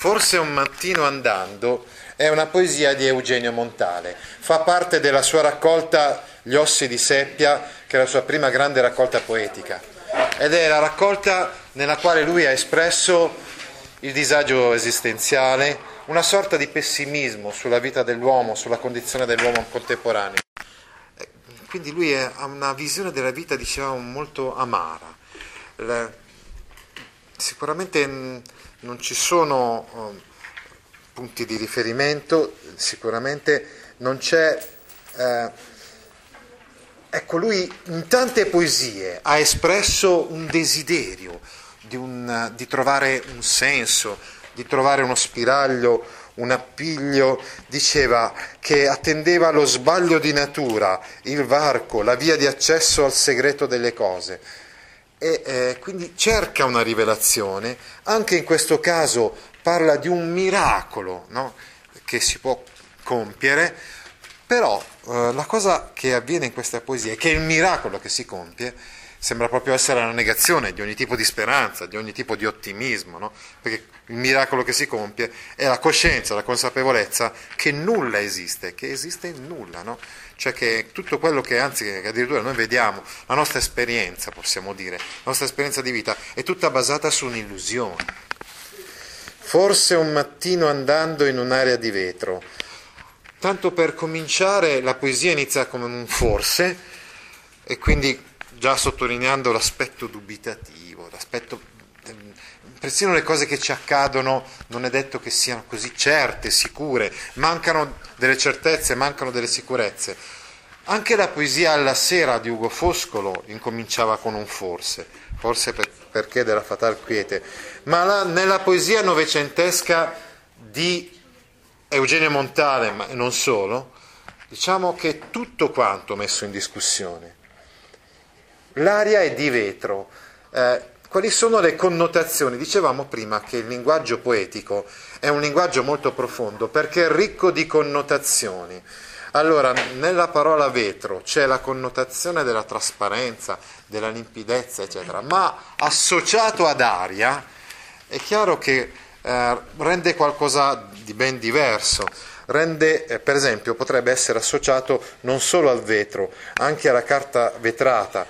Forse un mattino andando è una poesia di Eugenio Montale. Fa parte della sua raccolta Gli ossi di seppia, che è la sua prima grande raccolta poetica. Ed è la raccolta nella quale lui ha espresso il disagio esistenziale, una sorta di pessimismo sulla vita dell'uomo, sulla condizione dell'uomo contemporaneo. Eh, quindi lui ha una visione della vita, diciamo, molto amara. Sicuramente non ci sono um, punti di riferimento, sicuramente non c'è... Eh, Ecco, lui in tante poesie ha espresso un desiderio di, un, di, trovare un senso, di trovare uno spiraglio, un appiglio. Diceva che attendeva lo sbaglio di natura, il varco, la via di accesso al segreto delle cose. E eh, quindi cerca una rivelazione, anche in questo caso parla di un miracolo no? che si può compiere, però eh, la cosa che avviene in questa poesia è che il miracolo che si compie sembra proprio essere la negazione di ogni tipo di speranza, di ogni tipo di ottimismo, no? perché il miracolo che si compie è la coscienza, la consapevolezza che nulla esiste, che esiste nulla, no? cioè che tutto quello che anzi che addirittura noi vediamo, la nostra esperienza possiamo dire, la nostra esperienza di vita è tutta basata su un'illusione. Forse un mattino andando in un'area di vetro, Tanto per cominciare la poesia inizia come un forse e quindi già sottolineando l'aspetto dubitativo, l'aspetto persino le cose che ci accadono non è detto che siano così certe, sicure, mancano delle certezze, mancano delle sicurezze. Anche la poesia alla sera di Ugo Foscolo incominciava con un forse, forse per, perché della fatal quiete, ma la, nella poesia novecentesca di Eugenio Montale, ma non solo, diciamo che tutto quanto messo in discussione. L'aria è di vetro. Eh, quali sono le connotazioni? Dicevamo prima che il linguaggio poetico è un linguaggio molto profondo perché è ricco di connotazioni. Allora, nella parola vetro c'è la connotazione della trasparenza, della limpidezza, eccetera, ma associato ad aria è chiaro che eh, rende qualcosa di ben diverso. Rende, eh, per esempio, potrebbe essere associato non solo al vetro, anche alla carta vetrata.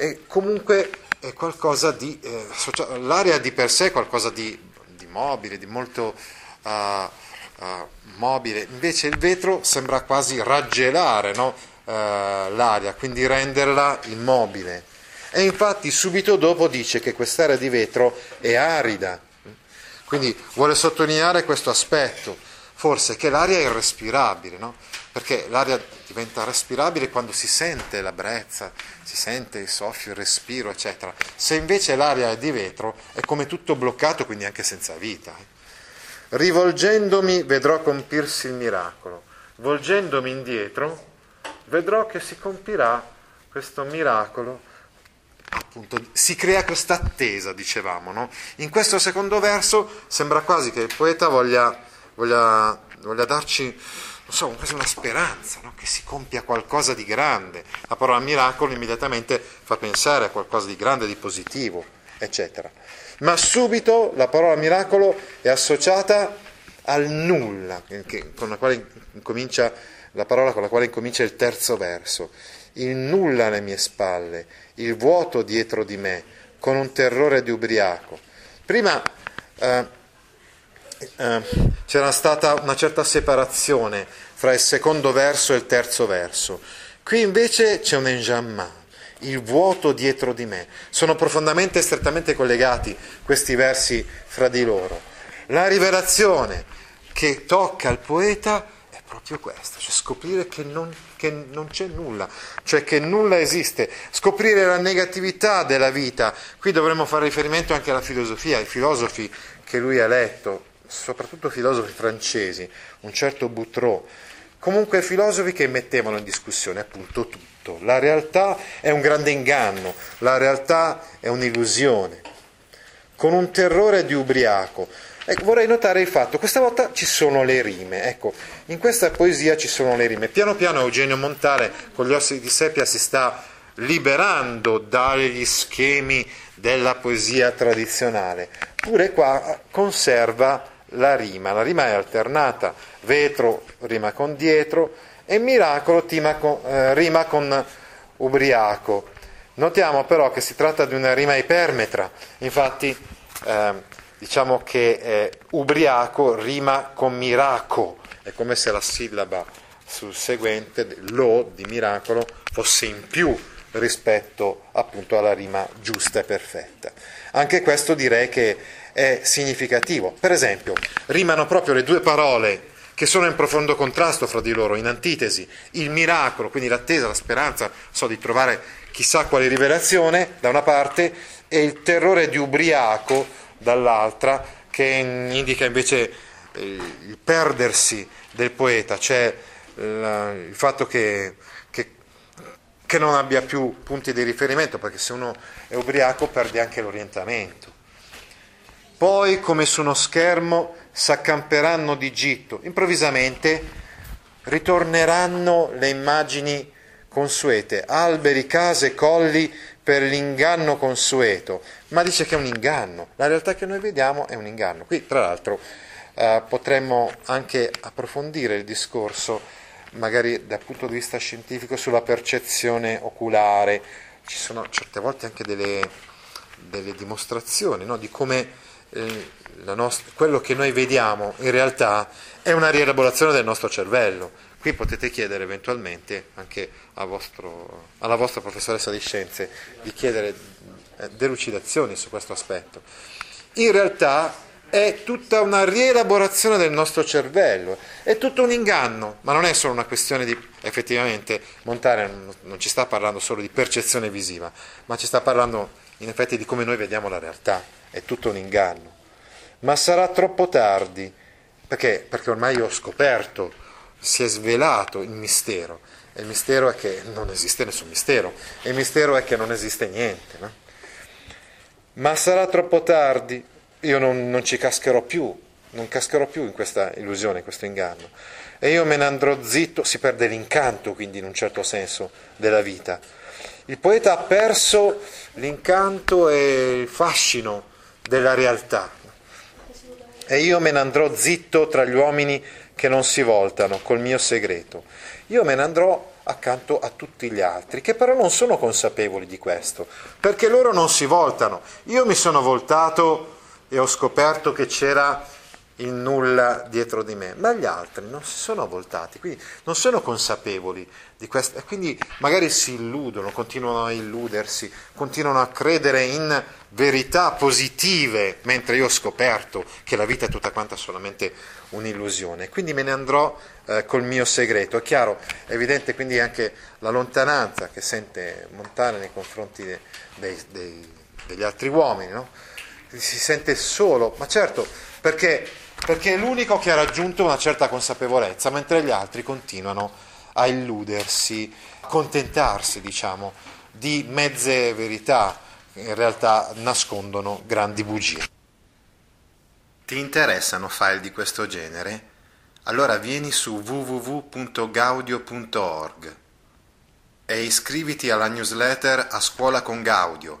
E comunque è qualcosa di. Eh, l'area di per sé è qualcosa di, di mobile, di molto uh, uh, mobile. Invece il vetro sembra quasi raggelare no? uh, l'aria, quindi renderla immobile. E infatti subito dopo dice che quest'area di vetro è arida quindi vuole sottolineare questo aspetto, forse che l'aria è irrespirabile, no? perché l'aria diventa respirabile quando si sente la brezza, si sente il soffio, il respiro, eccetera. Se invece l'aria è di vetro è come tutto bloccato, quindi anche senza vita. Rivolgendomi vedrò compirsi il miracolo, volgendomi indietro vedrò che si compirà questo miracolo appunto, si crea questa attesa, dicevamo. No? In questo secondo verso sembra quasi che il poeta voglia, voglia, voglia darci so, quasi una speranza, no? che si compia qualcosa di grande. La parola miracolo immediatamente fa pensare a qualcosa di grande, di positivo, eccetera. Ma subito la parola miracolo è associata al nulla, con la quale incomincia la parola con la quale incomincia il terzo verso il nulla alle mie spalle, il vuoto dietro di me, con un terrore di ubriaco. Prima eh, eh, c'era stata una certa separazione fra il secondo verso e il terzo verso. Qui invece c'è un enjamment, il vuoto dietro di me. Sono profondamente e strettamente collegati questi versi fra di loro. La rivelazione che tocca al poeta è proprio questa, cioè scoprire che non che non c'è nulla, cioè che nulla esiste. Scoprire la negatività della vita, qui dovremmo fare riferimento anche alla filosofia, ai filosofi che lui ha letto, soprattutto filosofi francesi, un certo Boutreau, comunque filosofi che mettevano in discussione appunto tutto. La realtà è un grande inganno, la realtà è un'illusione, con un terrore di ubriaco. Ecco, vorrei notare il fatto, questa volta ci sono le rime, ecco, in questa poesia ci sono le rime. Piano piano Eugenio Montale con gli ossi di seppia si sta liberando dagli schemi della poesia tradizionale, pure qua conserva la rima, la rima è alternata, vetro rima con dietro e miracolo con, eh, rima con ubriaco. Notiamo però che si tratta di una rima ipermetra, infatti eh, diciamo che eh, ubriaco rima con miraco, è come se la sillaba sul seguente, lo di miracolo, fosse in più rispetto appunto alla rima giusta e perfetta. Anche questo direi che è significativo. Per esempio, rimano proprio le due parole che sono in profondo contrasto fra di loro, in antitesi, il miracolo, quindi l'attesa, la speranza, so di trovare chissà quale rivelazione da una parte, e il terrore di ubriaco dall'altra, che indica invece eh, il perdersi del poeta, cioè il fatto che, che, non abbia più punti di riferimento, perché se uno è ubriaco perde anche l'orientamento. Poi, come su uno schermo, s'accamperanno di gitto. Improvvisamente ritorneranno le immagini consuete, alberi, case, colli per l'inganno consueto. Ma dice che è un inganno. La realtà che noi vediamo è un inganno. Qui, tra l'altro, eh, potremmo anche approfondire il discorso, magari dal punto di vista scientifico, sulla percezione oculare. Ci sono certe volte anche delle, delle dimostrazioni no? di come eh, nostra, quello che noi vediamo in realtà è una rielaborazione del nostro cervello. Qui potete chiedere eventualmente anche vostro, alla vostra professoressa di scienze di chiedere eh, delucidazioni su questo aspetto. In realtà è tutta una rielaborazione del nostro cervello, è tutto un inganno, ma non è solo una questione di effettivamente montare, non ci sta parlando solo di percezione visiva, ma ci sta parlando in effetti di come noi vediamo la realtà, è tutto un inganno. Ma sarà troppo tardi, perché? Perché ormai ho scoperto, si è svelato il mistero, e il mistero è che non esiste nessun mistero, e il mistero è che non esiste niente. No? Ma sarà troppo tardi, io non, non ci cascherò più, non cascherò più in questa illusione, in questo inganno. E io me ne andrò zitto, si perde l'incanto quindi in un certo senso della vita il poeta ha perso l'incanto e il fascino della realtà. E io me ne andrò zitto tra gli uomini che non si voltano col mio segreto. Io me ne andrò accanto a tutti gli altri, che però non sono consapevoli di questo, perché loro non si voltano. Io mi sono voltato e ho scoperto che c'era il nulla dietro di me, ma gli altri non si sono voltati, quindi non sono consapevoli di questo e quindi magari si illudono, continuano a illudersi, continuano a credere in verità positive, mentre io ho scoperto che la vita è tutta quanta solamente un'illusione. Quindi me ne andrò eh, col mio segreto. È chiaro, è evidente quindi anche la lontananza che sente Montana nei confronti dei, dei, degli altri uomini, no? Si sente solo, ma certo perché perché è l'unico che ha raggiunto una certa consapevolezza, mentre gli altri continuano a illudersi, contentarsi, diciamo, di mezze verità che in realtà nascondono grandi bugie. Ti interessano file di questo genere? Allora vieni su www.gaudio.org e iscriviti alla newsletter A Scuola con Gaudio